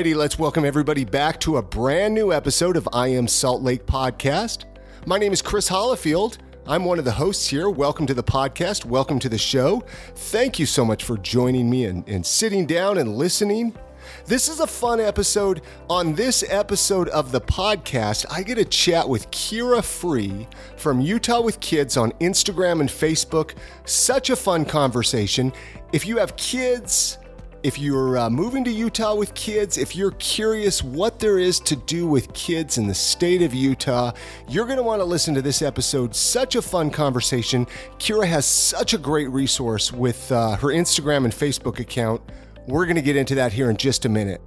righty, let's welcome everybody back to a brand new episode of I Am Salt Lake Podcast. My name is Chris Hollifield. I'm one of the hosts here. Welcome to the podcast. Welcome to the show. Thank you so much for joining me and, and sitting down and listening. This is a fun episode. On this episode of the podcast, I get a chat with Kira Free from Utah with Kids on Instagram and Facebook. Such a fun conversation. If you have kids, if you're uh, moving to Utah with kids, if you're curious what there is to do with kids in the state of Utah, you're going to want to listen to this episode. Such a fun conversation. Kira has such a great resource with uh, her Instagram and Facebook account. We're going to get into that here in just a minute.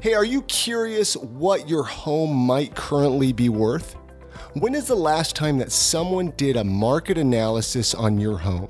Hey, are you curious what your home might currently be worth? When is the last time that someone did a market analysis on your home?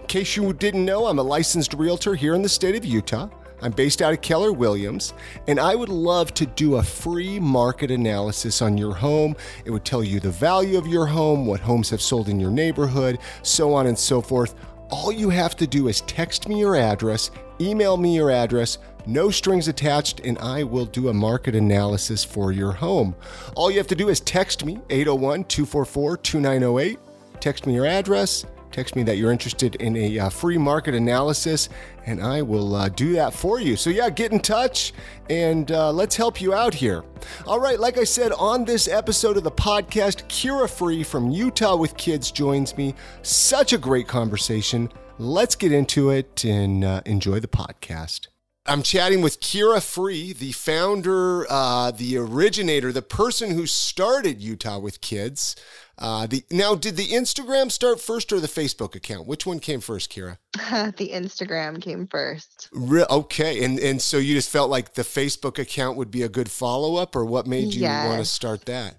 In case you didn't know, I'm a licensed realtor here in the state of Utah. I'm based out of Keller Williams, and I would love to do a free market analysis on your home. It would tell you the value of your home, what homes have sold in your neighborhood, so on and so forth. All you have to do is text me your address, email me your address, no strings attached, and I will do a market analysis for your home. All you have to do is text me 801 244 2908. Text me your address, text me that you're interested in a uh, free market analysis, and I will uh, do that for you. So, yeah, get in touch and uh, let's help you out here. All right, like I said, on this episode of the podcast, Kira Free from Utah with Kids joins me. Such a great conversation. Let's get into it and uh, enjoy the podcast. I'm chatting with Kira Free, the founder, uh, the originator, the person who started Utah with Kids. Uh, the now, did the Instagram start first or the Facebook account? Which one came first, Kira? the Instagram came first. Re- okay, and and so you just felt like the Facebook account would be a good follow up, or what made you yes. want to start that?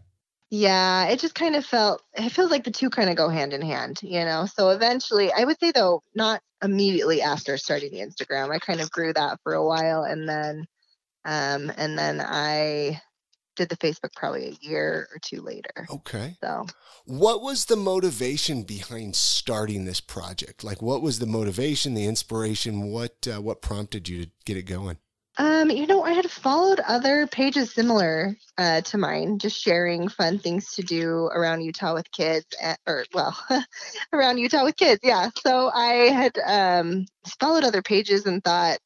Yeah, it just kind of felt it feels like the two kind of go hand in hand, you know. So eventually, I would say though, not immediately after starting the Instagram, I kind of grew that for a while, and then, um, and then I did the Facebook probably a year or two later. Okay. So, what was the motivation behind starting this project? Like, what was the motivation, the inspiration? What uh, what prompted you to get it going? Um, you know, I had followed other pages similar uh, to mine, just sharing fun things to do around Utah with kids, at, or well, around Utah with kids. Yeah. So I had um, followed other pages and thought,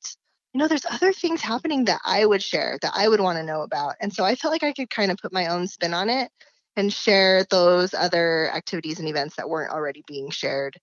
you know, there's other things happening that I would share that I would want to know about. And so I felt like I could kind of put my own spin on it and share those other activities and events that weren't already being shared.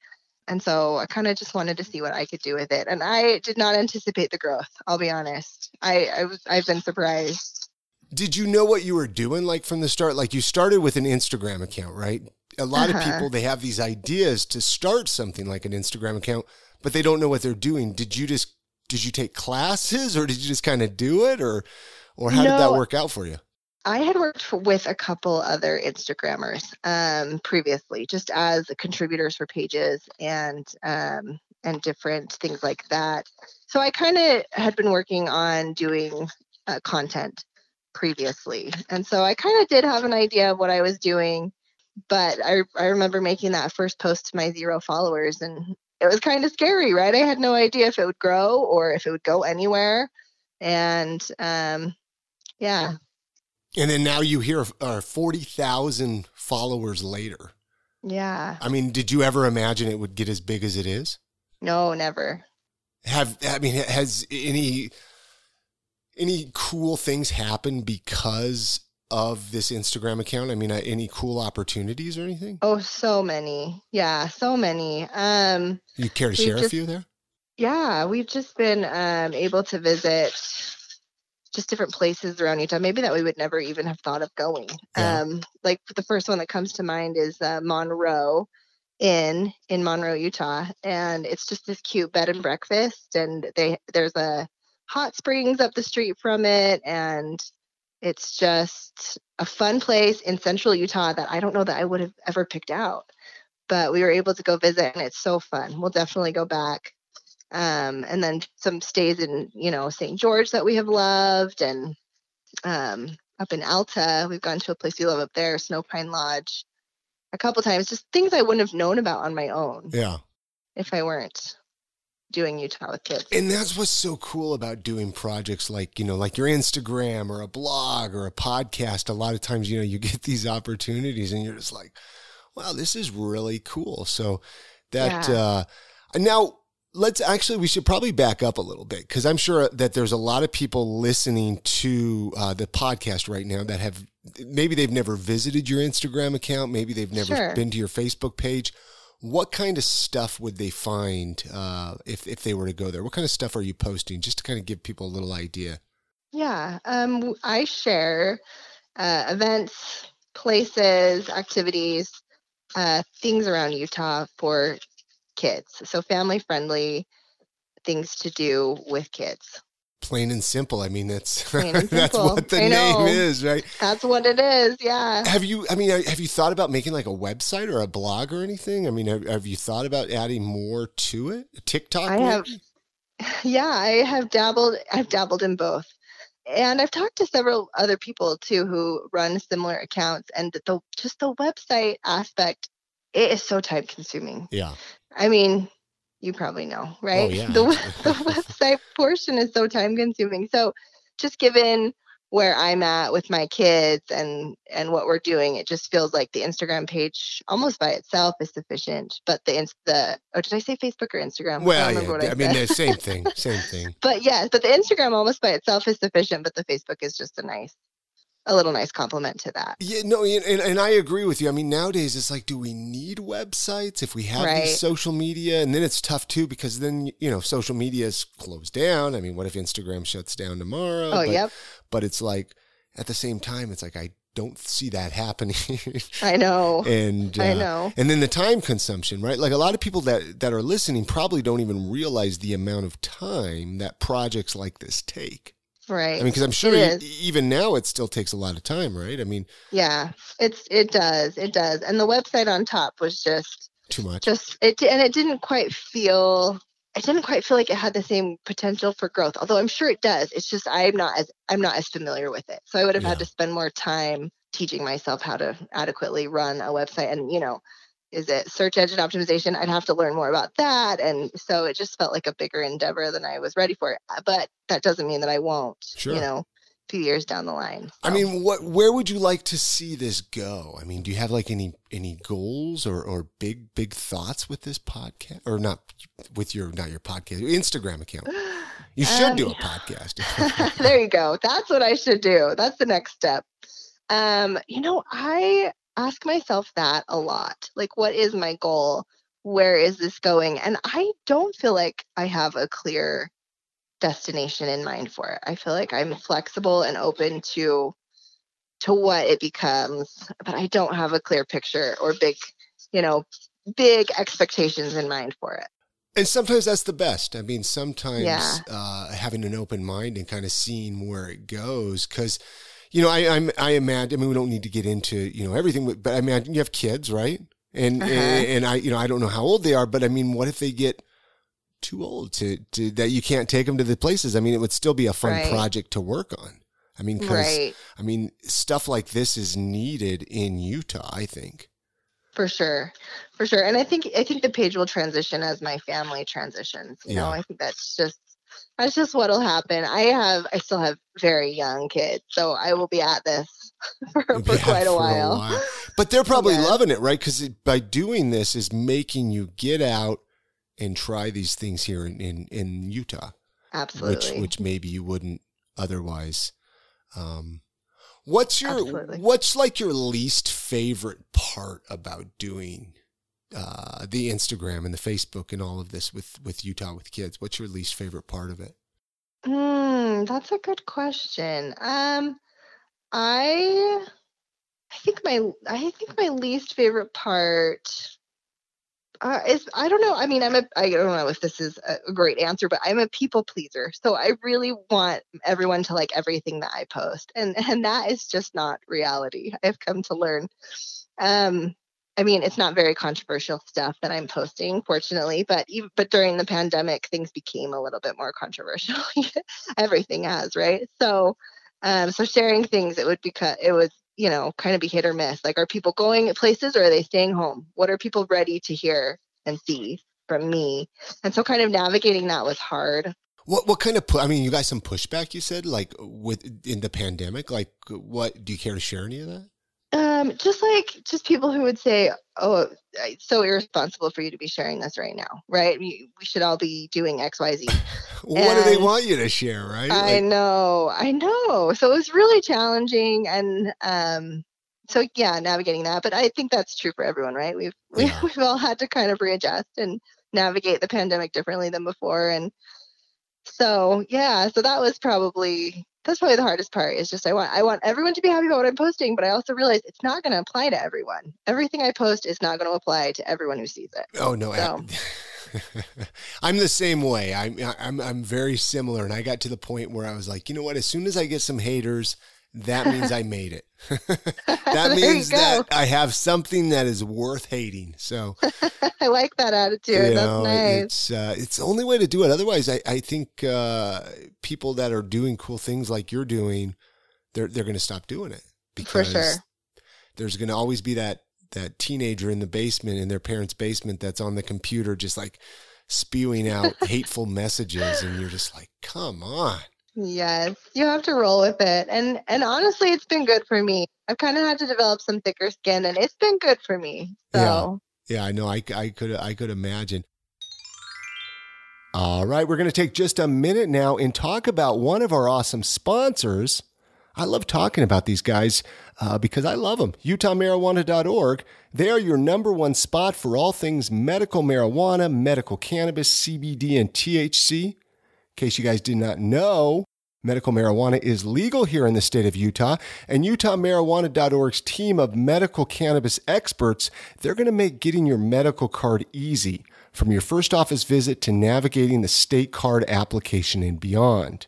And so I kind of just wanted to see what I could do with it. And I did not anticipate the growth, I'll be honest. I, I was I've been surprised. Did you know what you were doing like from the start? Like you started with an Instagram account, right? A lot uh-huh. of people they have these ideas to start something like an Instagram account, but they don't know what they're doing. Did you just did you take classes or did you just kind of do it or or how no, did that work out for you? I had worked with a couple other Instagrammers um, previously, just as contributors for pages and um, and different things like that. So I kind of had been working on doing uh, content previously, and so I kind of did have an idea of what I was doing. But I I remember making that first post to my zero followers, and it was kind of scary, right? I had no idea if it would grow or if it would go anywhere. And um, yeah. And then now you hear uh, 40,000 followers later. Yeah. I mean, did you ever imagine it would get as big as it is? No, never. Have I mean has any any cool things happened because of this Instagram account? I mean, uh, any cool opportunities or anything? Oh, so many. Yeah, so many. Um, you care to share just, a few there? Yeah, we've just been um, able to visit just different places around Utah, maybe that we would never even have thought of going. Yeah. Um, like the first one that comes to mind is uh, Monroe Inn in Monroe, Utah, and it's just this cute bed and breakfast, and they there's a hot springs up the street from it, and it's just a fun place in central Utah that I don't know that I would have ever picked out. But we were able to go visit and it's so fun. We'll definitely go back. Um, and then some stays in, you know, St. George that we have loved and um, up in Alta, we've gone to a place we love up there, Snowpine Lodge, a couple times. Just things I wouldn't have known about on my own. Yeah. If I weren't doing Utah with kids. And that's what's so cool about doing projects like, you know, like your Instagram or a blog or a podcast. A lot of times, you know, you get these opportunities and you're just like, wow, this is really cool. So that, Yeah. uh, now let's actually, we should probably back up a little bit because I'm sure that there's a lot of people listening to uh, the podcast right now that have maybe they've never visited your Instagram account, maybe they've never Sure. been to your Facebook page. What kind of stuff would they find uh, if if they were to go there? What kind of stuff are you posting, just to kind of give people a little idea? Yeah, um, I share uh, events, places, activities, uh, things around Utah for kids. So family friendly things to do with kids. Plain and simple. I mean, that's that's what the name is, right? That's what it is. Yeah. Have you? I mean, have you thought about making like a website or a blog or anything? I mean, have, have you thought about adding more to it? TikTok? I maybe? have, yeah, I have dabbled. I've dabbled in both, and I've talked to several other people too who run similar accounts. And the just the website aspect, it is so time consuming. Yeah. I mean, you probably know, oh, right? yeah, The, the website portion is so time consuming. So just given where I'm at with my kids and and what we're doing, it just feels like the Instagram page almost by itself is sufficient. But the ins- the oh, did I say Facebook or Instagram? Well, don't yeah. what I mean, the same thing. Same thing. but yes, but the Instagram almost by itself is sufficient. But the Facebook is just a nice, a little nice compliment to that. Yeah, no, and, and I agree with you. I mean, nowadays it's like, do we need websites if we have Right. these social media? And then it's tough too because then you know social media is closed down. I mean, what if Instagram shuts down tomorrow? Oh, but, yep, But it's like at the same time, it's like I don't see that happening. I know, and I uh, know. and then the time consumption, right? Like a lot of people that that are listening probably don't even realize the amount of time that projects like this take. Right. I mean, because I'm sure e- even now it still takes a lot of time, right? I mean, Yeah, it's it does, it does. And the website on top was just too much. just it and it didn't quite feel it didn't quite feel like it had the same potential for growth. Although I'm sure it does. It's just I'm not as I'm not as familiar with it. So I would have Yeah. had to spend more time teaching myself how to adequately run a website and you know is it search engine optimization i'd have to learn more about that and so it just felt like a bigger endeavor than i was ready for but that doesn't mean that i won't Sure. you know a few years down the line I mean, what? Where would you like to see this go? I mean, do you have like any any goals or or big big thoughts with this podcast, or not with your not your podcast your Instagram account? You should Um, do a podcast. there you go. That's what I should do. That's the next step. Um, you know, I ask myself that a lot. Like, what is my goal? Where is this going? And I don't feel like I have a clear destination in mind for it. I feel like I'm flexible and open to to what it becomes, but I don't have a clear picture or big, you know, big expectations in mind for it. and sometimes that's the best. I mean, sometimes Yeah. uh, having an open mind and kind of seeing where it goes, because you know, I I'm, I imagine. I mean, we don't need to get into you know everything, but, but I mean, you have kids, right? And, Uh-huh. and and I you know I don't know how old they are, but I mean, what if they get too old to, to that you can't take them to the places? I mean, it would still be a fun Right. project to work on. I mean, because Right. I mean, stuff like this is needed in Utah. I think. For sure, for sure, and I think I think the page will transition as my family transitions. You know, I think that's just that's just what'll happen. I have I still have very young kids, so I will be at this for, for quite a for a while. while. But they're probably Yes. loving it, right? Because by doing this is making you get out and try these things here in in, in Utah, Absolutely. which which maybe you wouldn't otherwise. Um, what's your Absolutely. what's like your least favorite part about doing uh, the Instagram and the Facebook and all of this with with Utah with kids? What's your least favorite part of it? Hmm, that's a good question. Um, I I think my I think my least favorite part uh, is I don't know. I mean, I'm a I don't know if this is a great answer, but I'm a people pleaser. So I really want everyone to like everything that I post, and and that is just not reality. I've come to learn. Um, I mean, it's not very controversial stuff that I'm posting, fortunately, but even, but during the pandemic, things became a little bit more controversial. Everything has, right? So, um, so sharing things, it would be. It was, you know, kind of be hit or miss. Like, are people going places or are they staying home? What are people ready to hear and see? from me. And so kind of navigating that was hard. What what kind of pu- I mean, you got some pushback you said like with in the pandemic, like what do you care to share any of that? Um, just like just people who would say, "Oh, it's so irresponsible for you to be sharing this right now, right? We, we should all be doing X, Y, Z." what do they want you to share, right? I like, know, I know. So it was really challenging, and um, so yeah, navigating that. But I think that's true for everyone, right? We've we, yeah. we've all had to kind of readjust and navigate the pandemic differently than before, and so yeah, so that was probably that's probably the hardest part is just I want I want everyone to be happy about what I'm posting, but I also realize it's not going to apply to everyone. Everything I post is not going to apply to everyone who sees it. Oh no. So. I'm the same way. I'm, I'm I'm very similar, and I got to the point where I was like, you know what? As soon as I get some haters, that means I made it. that means that I have something that is worth hating. So I like that attitude. You know, That's nice. It's uh, it's the only way to do it. Otherwise, I I think uh, people that are doing cool things like you're doing, they're they're going to stop doing it because For sure. there's going to always be that that teenager in the basement in their parents' basement that's on the computer just like spewing out hateful messages, and you're just like, come on. Yes, you have to roll with it. And and honestly, it's been good for me. I've kind of had to develop some thicker skin and it's been good for me. So Yeah, yeah I know I, I could I could imagine. All right, we're going to take just a minute now and talk about one of our awesome sponsors. I love talking about these guys uh, because I love them. UtahMarijuana.org. They are your number one spot for all things medical marijuana, medical cannabis, CBD, and THC. In case you guys did not know, medical marijuana is legal here in the state of Utah, and UtahMarijuana.org's team of medical cannabis experts, they're going to make getting your medical card easy from your first office visit to navigating the state card application and beyond.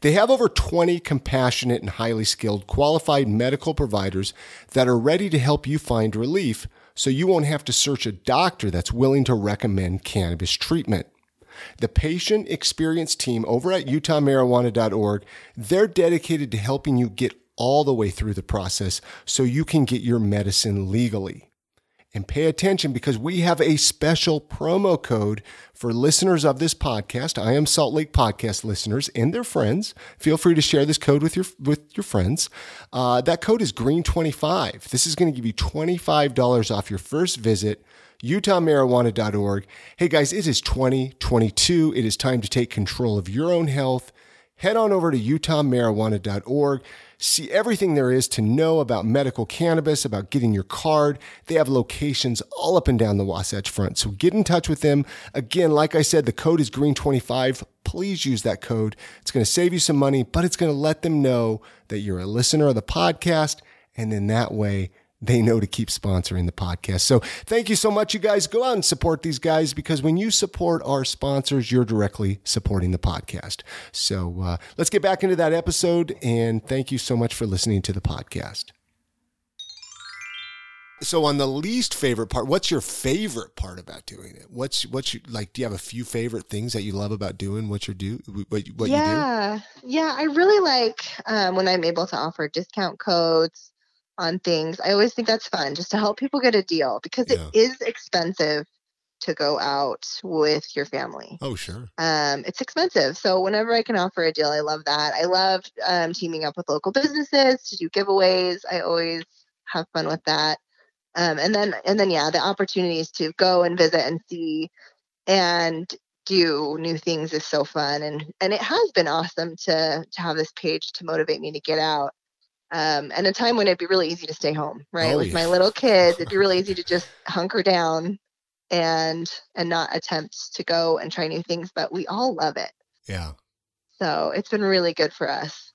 They have over 20 compassionate and highly skilled qualified medical providers that are ready to help you find relief so you won't have to search a doctor that's willing to recommend cannabis treatment. The patient experience team over at utahmarijuana.org, they're dedicated to helping you get all the way through the process so you can get your medicine legally. And pay attention because we have a special promo code for listeners of this podcast. I am Salt Lake podcast listeners and their friends. Feel free to share this code with your with your friends. Uh, that code is Green twenty five. This is going to give you twenty five dollars off your first visit utahmarijuana.org. Hey guys, it is 2022. It is time to take control of your own health. Head on over to utahmarijuana.org. See everything there is to know about medical cannabis, about getting your card. They have locations all up and down the Wasatch Front. So get in touch with them. Again, like I said, the code is green25. Please use that code. It's going to save you some money, but it's going to let them know that you're a listener of the podcast. And then that way, they know to keep sponsoring the podcast. So thank you so much, you guys. Go out and support these guys because when you support our sponsors, you're directly supporting the podcast. So uh, let's get back into that episode. And thank you so much for listening to the podcast. So on the least favorite part, what's your favorite part about doing it? What's what's your, like? Do you have a few favorite things that you love about doing what you do? What, what yeah, you do? Yeah, I really like um, when I'm able to offer discount codes on things. I always think that's fun just to help people get a deal because yeah. it is expensive to go out with your family. Oh, sure. Um, it's expensive. So whenever I can offer a deal, I love that. I love um, teaming up with local businesses to do giveaways. I always have fun with that. Um, and then, and then, yeah, the opportunities to go and visit and see and do new things is so fun. And, and it has been awesome to, to have this page to motivate me to get out um, and a time when it'd be really easy to stay home, right? Oh, With yeah. my little kids, it'd be really easy to just hunker down and and not attempt to go and try new things. But we all love it. Yeah. So it's been really good for us.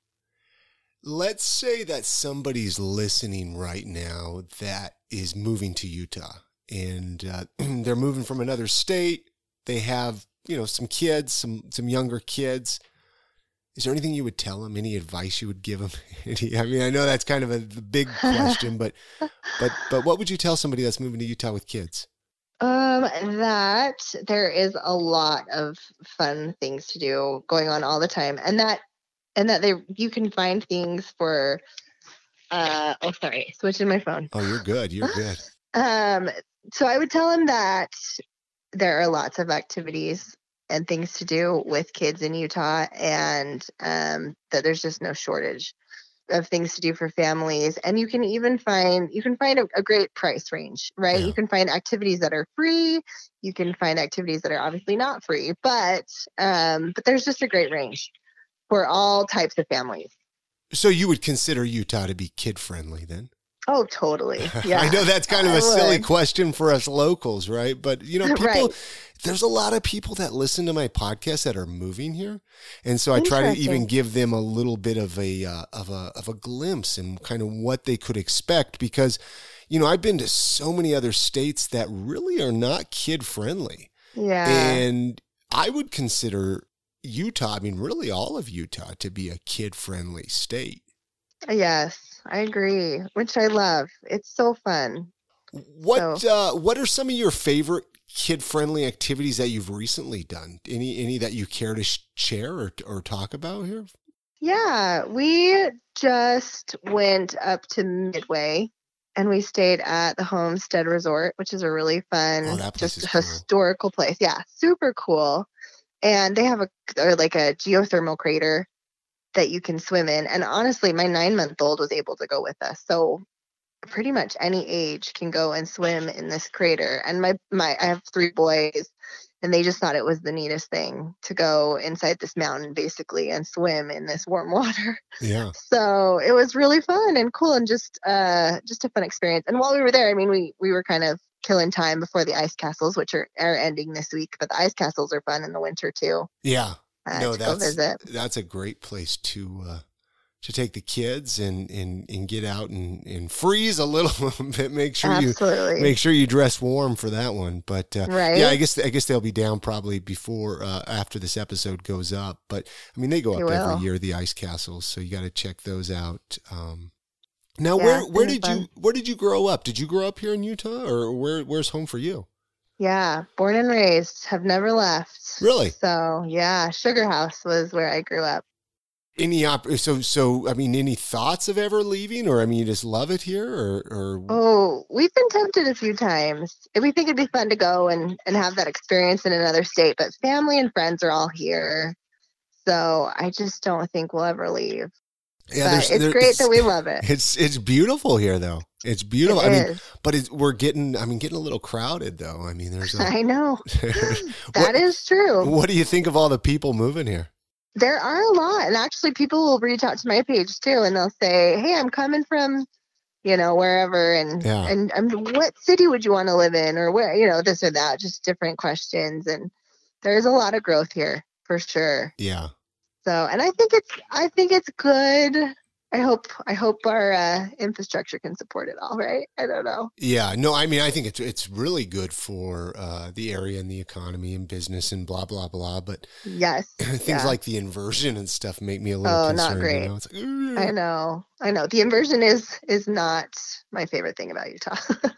Let's say that somebody's listening right now that is moving to Utah and uh, they're moving from another state. They have, you know, some kids, some some younger kids is there anything you would tell them? Any advice you would give them? I mean, I know that's kind of a big question, but but but what would you tell somebody that's moving to Utah with kids? Um, that there is a lot of fun things to do going on all the time, and that and that they you can find things for. Uh, oh, sorry, switching my phone. Oh, you're good. You're good. um, so I would tell him that there are lots of activities and things to do with kids in Utah, and um, that there's just no shortage of things to do for families and you can even find you can find a, a great price range right Yeah. you can find activities that are free you can find activities that are obviously not free but um but there's just a great range for all types of families So you would consider Utah to be kid friendly then? Oh totally yeah I know that's kind of I a silly question for us locals, right? But you know, people Right. there's a lot of people that listen to my podcast that are moving here. And so I try to even give them a little bit of a uh, of a of a glimpse and kind of what they could expect because you know, I've been to so many other states that really are not kid friendly. yeah And I would consider Utah, I mean really all of Utah to be a kid friendly state. Yes i agree which i love it's so fun What uh, what are some of your favorite kid friendly activities that you've recently done? Any any that you care to share or or talk about here? Yeah, we just went up to Midway and we stayed at the Homestead Resort, which is a really fun, Oh, just cool. historical place. Yeah, super cool. And they have a or like a geothermal crater that you can swim in. And honestly, my nine month old was able to go with us. So pretty much any age can go and swim in this crater. And my my I have three boys and they just thought it was the neatest thing to go inside this mountain basically and swim in this warm water. Yeah. So it was really fun and cool and just uh just a fun experience. And while we were there, I mean we we were kind of killing time before the ice castles, which are, are ending this week, but the ice castles are fun in the winter too. Yeah. Uh, no, that's that's a great place to uh, to take the kids and and and get out and, and freeze a little bit. Make sure you make sure you dress warm for that one. But uh, Right. yeah, I guess I guess they'll be down probably before uh, after this episode goes up. But I mean, they go up every year the ice castles, so you got to check those out. Um, now, Yeah, where where did you where did you grow up? Did you grow up here in Utah, or where where's home for you? Yeah, born and raised, have never left. Really? So yeah, Sugar House was where I grew up. Any op- so so I mean, any thoughts of ever leaving, or I mean, you just love it here, or or Oh, we've been tempted a few times. We think it'd be fun to go and, and have that experience in another state, but family and friends are all here. So I just don't think we'll ever leave. yeah, but there's- it's great that we love it. It's it's beautiful here, though. It's beautiful. It I mean, but it's, we're getting. I mean, getting a little crowded, though. I mean, there's a. I know. Hmm. what, That is true. what do you think of all the people moving here? There are a lot. And actually, people will reach out to my page too and they'll say, Hey, I'm coming from, you know, wherever. And, Yeah. and, and what city would you want to live in? Or where, you know, this or that, just different questions. And there's a lot of growth here for sure. Yeah, So, and I think it's, I think it's good. I hope, I hope our uh, infrastructure can support it all, right? I don't know. yeah. No, I mean, I think it's it's really good for uh, the area and the economy and business and blah blah blah. But Yes. things yeah. like the inversion and stuff make me a little Oh, not great. You know? Like, "Ugh." I know. I know. The inversion is, is not my favorite thing about Utah.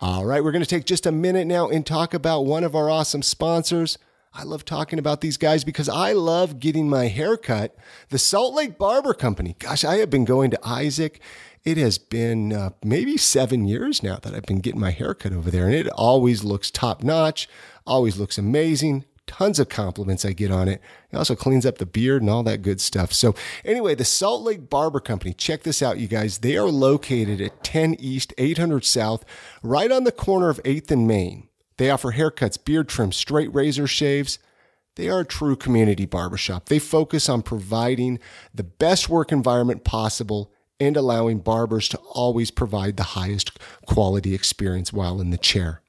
All right, we're going to take just a minute now and talk about one of our awesome sponsors. I love talking about these guys because I love getting my hair cut. The Salt Lake Barber Company. Gosh, I have been going to Isaac. It has been uh, maybe seven years now that I've been getting my hair cut over there, and it always looks top notch, always looks amazing. Tons of compliments I get on it. It also cleans up the beard and all that good stuff. So, anyway, the Salt Lake Barber Company, check this out, you guys. They are located at 10 East, 800 South, right on the corner of 8th and Main. They offer haircuts, beard trims, straight razor shaves. They are a true community barbershop. They focus on providing the best work environment possible and allowing barbers to always provide the highest quality experience while in the chair.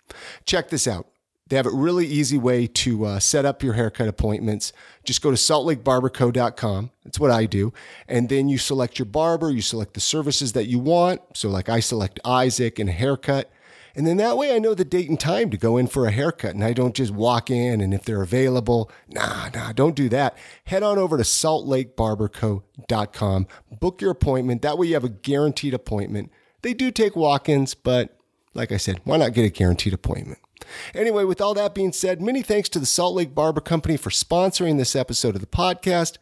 Check this out. They have a really easy way to uh, set up your haircut appointments. Just go to saltlakebarberco.com. That's what I do. And then you select your barber, you select the services that you want. So, like I select Isaac and haircut. And then that way I know the date and time to go in for a haircut and I don't just walk in and if they're available, nah, nah, don't do that. Head on over to saltlakebarberco.com, book your appointment. That way you have a guaranteed appointment. They do take walk ins, but like I said, why not get a guaranteed appointment? Anyway, with all that being said, many thanks to the Salt Lake Barber Company for sponsoring this episode of the podcast.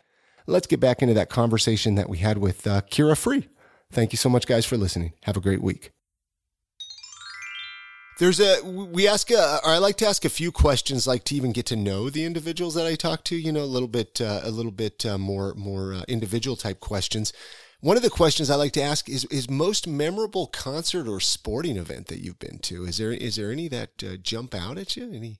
Let's get back into that conversation that we had with uh, Kira Free. Thank you so much, guys, for listening. Have a great week. There's a we ask a, or I like to ask a few questions, like to even get to know the individuals that I talk to. You know, a little bit, uh, a little bit uh, more more uh, individual type questions. One of the questions I like to ask is is most memorable concert or sporting event that you've been to. Is there is there any that uh, jump out at you? Any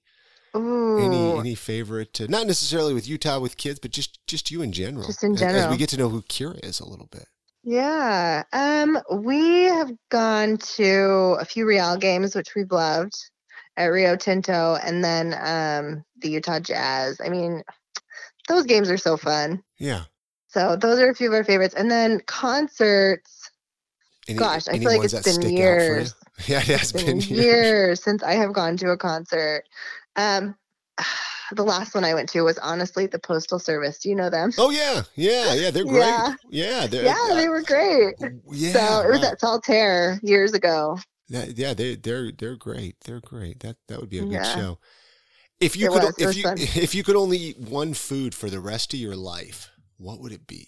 Ooh. any any favorite? Uh, not necessarily with Utah with kids, but just just you in general. Just in as- as, general. we get to know who Kira is a little bit. Yeah. Um, we have gone to a few Real games, which we've loved at Rio Tinto, and then um, the Utah Jazz. I mean, those games are so fun. Yeah. So those are a few of our favorites. And then concerts. Any, Gosh, I feel like it's been stick out for you? years. Yeah, it has It's been, been years. years since I have gone to a concert. Um, the last one I went to was honestly the Postal Service. Do you know them? Oh yeah, yeah, yeah. They're great. Yeah. Yeah, they're, yeah, they were great. Yeah, so it was wow. at Saltair years ago. That- yeah, they they're they're great. They're great. That that would be a good Yeah. show. If you It could was. If you fun. if you could only eat one food for the rest of your life, what would it be?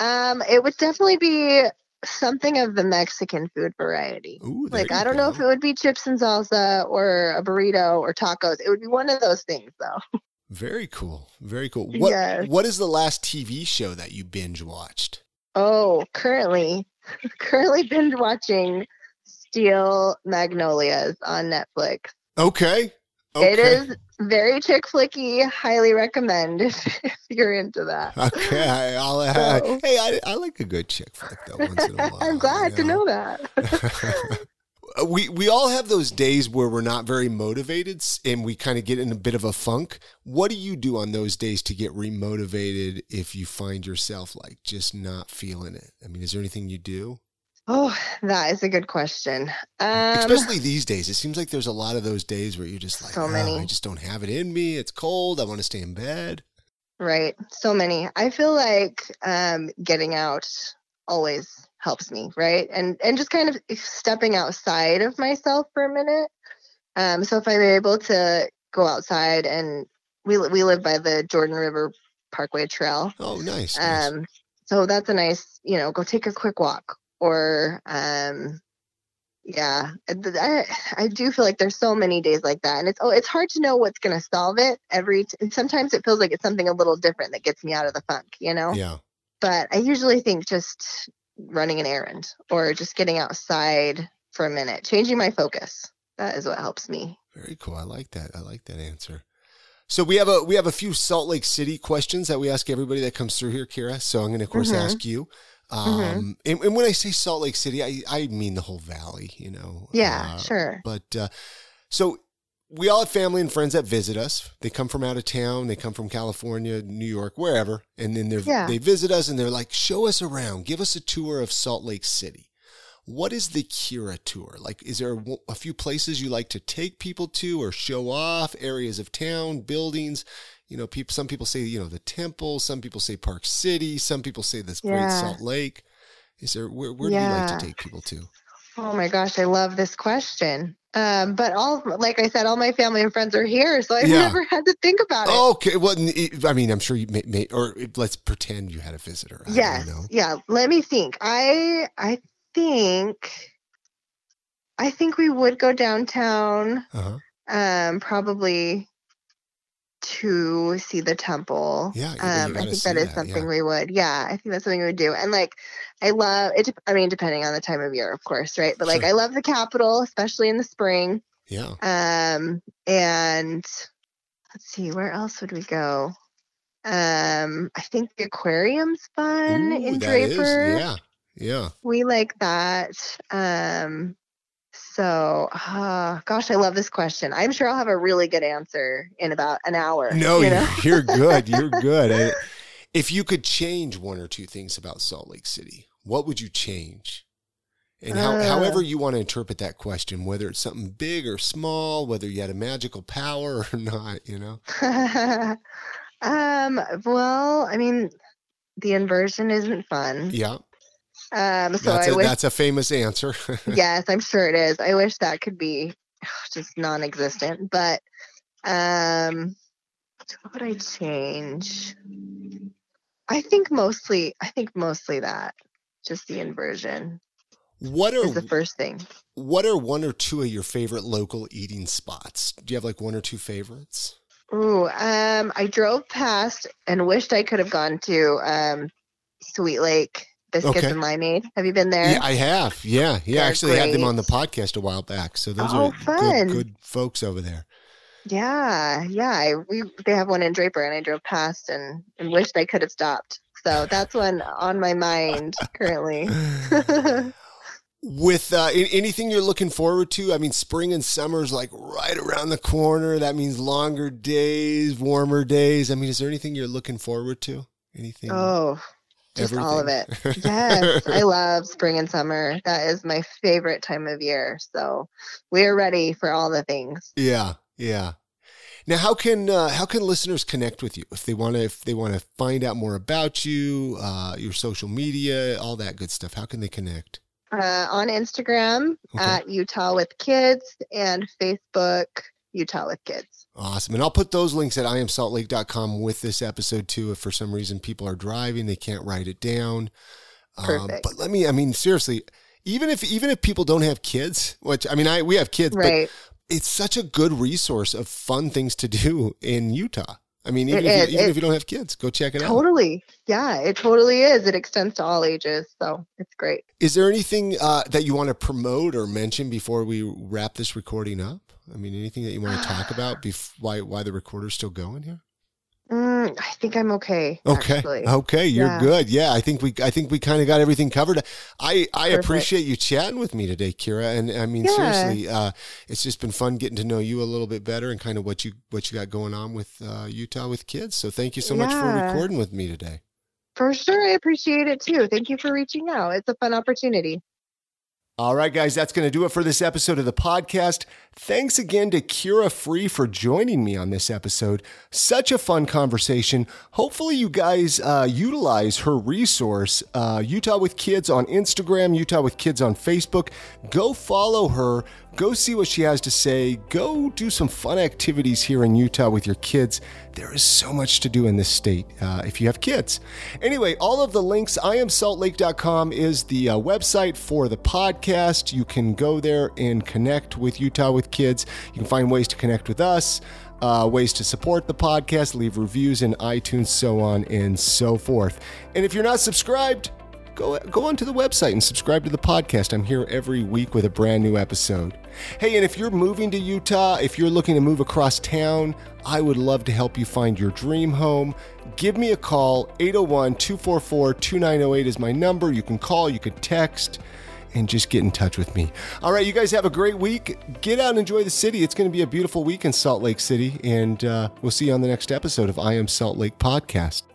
Um, it would definitely be something of the Mexican food variety. Ooh, Like I don't know if it would be chips and salsa or a burrito or tacos. It would be one of those things though. Very cool. Very cool. What Yes. what is the last TV show that you binge watched? Oh, currently currently binge watching Sweet Magnolias on Netflix. Okay. Okay. It is very chick flicky. Highly recommend if, if you're into that. Okay, I'll, uh, So- hey, I, I like a good chick flick though. Once in a while, I'm glad to know that. we we all have those days where we're not very motivated and we kind of get in a bit of a funk. What do you do on those days to get remotivated if you find yourself like just not feeling it? I mean, is there anything you do? Oh, that is a good question. Um, Especially these days, it seems like there's a lot of those days where you're just like, So "Oh, many. I just don't have it in me. It's cold. I want to stay in bed. Right. So many. I feel like um, getting out always helps me, right? And and just kind of stepping outside of myself for a minute. Um, so if I'm able to go outside and we we live by the Jordan River Parkway Trail, Oh, nice. nice. um, so that's a nice, you know, go take a quick walk or um, yeah, I, I do feel like there's so many days like that, and it's oh, it's hard to know what's gonna solve it. Every t- and sometimes it feels like it's something a little different that gets me out of the funk, you know. yeah. But I usually think just running an errand or just getting outside for a minute, changing my focus. That is what helps me. Very cool. I like that. I like that answer. So we have a we have a few Salt Lake City questions that we ask everybody that comes through here, Kira. So I'm going to of course Mhm. ask you. Um, and, and when I say Salt Lake City, I I mean the whole valley. You know. Yeah, Uh, sure. But uh, so we all have family and friends that visit us. They come from out of town. They come from California, New York, wherever, and then they Yeah. they visit us and they're like, "Show us around. Give us a tour of Salt Lake City." What is the Kira tour? Like, is there a a few places you like to take people to or show off areas of town, buildings? You know, people. Some people say, you know, the temple. Some people say Park City. Some people say this Great Salt Lake. Is there where, where do you like to take people to? Oh my gosh, I love this question. Um, but all like I said, all my family and friends are here, so I've Yeah. never had to think about it. Okay. Well, I mean, I'm sure you may, may or let's pretend you had a visitor. I yes yeah let me think i i think i think we would go downtown Uh-huh. um probably to see the temple Yeah, um i think that is that, something yeah. we would yeah i think that's something we would do and like i love it i mean depending on the time of year of course right but like Sure. i love the capitol especially in the spring Yeah. um and let's see where else would we go um i think the aquarium's fun Ooh, in draper is- Yeah. Yeah. we like that um so uh, gosh i love this question i'm sure i'll have a really good answer in about an hour No, you know are good. You're good. I- if you could change one or two things about Salt Lake City, what would you change? And how, Uh. however you want to interpret that question, whether it's something big or small, whether you had a magical power or not, you know? um well i mean the inversion isn't fun Yeah. Um so That's i a, wish that's a famous answer. yes i'm sure it is i wish that could be just non-existent but um what would i change i think mostly i think mostly that just the inversion What are is the first thing. What are one or two of your favorite local eating spots? Do you have like one or two favorites? Ooh, um, I drove past and wished I could have gone to um, Sweet Lake Biscuits Okay. and Limeade. Have you been there? Yeah, I have. Yeah, yeah. They're Actually, I had them on the podcast a while back. So those Oh, are good, good folks over there. Yeah, yeah. I, we they have one in Draper, and I drove past and and wished I could have stopped. So that's one on my mind currently. With uh, anything you're looking forward to, I mean, spring and summer is like right around the corner. That means longer days, warmer days. I mean, is there anything you're looking forward to? Anything? oh, just all of it. Yes, I love spring and summer. That is my favorite time of year. So we're ready for all the things. Yeah, yeah. Now, how can uh, how can listeners connect with you if they want to if they want to find out more about you, uh, your social media, all that good stuff? How can they connect? Uh, on Instagram Okay. at Utah with Kids and Facebook Utah with Kids. Awesome. And I'll put those links at iamsaltlake.com with this episode too. If for some reason people are driving, they can't write it down. Um, Perfect. but let me, I mean, seriously, even if, even if people don't have kids, which I mean, I, we have kids, Right. but it's such a good resource of fun things to do in Utah. I mean, even, It if, you, even It- if you don't have kids, go check it out. Totally. Yeah, it totally is. It extends to all ages. So it's great. Is there anything uh, that you want to promote or mention before we wrap this recording up? I mean, anything that you want to talk about? Bef- why why the recorder's still going here? Mm, I think I'm okay. Okay. Actually. Okay, you're Yeah. good. Yeah, I think we I think we kind of got everything covered. I I Perfect. appreciate you chatting with me today, Kira. And I mean Yeah. seriously, uh it's just been fun getting to know you a little bit better and kind of what you what you got going on with uh Utah with kids. So thank you so much for recording with me today. For sure. I appreciate it too. Thank you for reaching out. It's a fun opportunity. All right, guys, that's going to do it for this episode of the podcast. Thanks again to Kira Free for joining me on this episode. Such a fun conversation. Hopefully, you guys uh, utilize her resource, uh, Utah with Kids on Instagram, Utah with Kids on Facebook. Go follow her. Go see what she has to say. Go do some fun activities here in Utah with your kids. There is so much to do in this state uh, if you have kids. Anyway, all of the links, iamsaltlake.com is the uh, website for the podcast. You can go there and connect with Utah with Kids. You can find ways to connect with us, uh, ways to support the podcast, leave reviews in iTunes, so on and so forth. And if you're not subscribed, go go onto the website and subscribe to the podcast. I'm here every week with a brand new episode. Hey, and if you're moving to Utah, if you're looking to move across town, I would love to help you find your dream home. Give me a call. 801-244-2908 is my number. You can call, you can text and just get in touch with me. All right, you guys have a great week. Get out and enjoy the city. It's going to be a beautiful week in Salt Lake City, and uh, we'll see you on the next episode of I Am Salt Lake Podcast.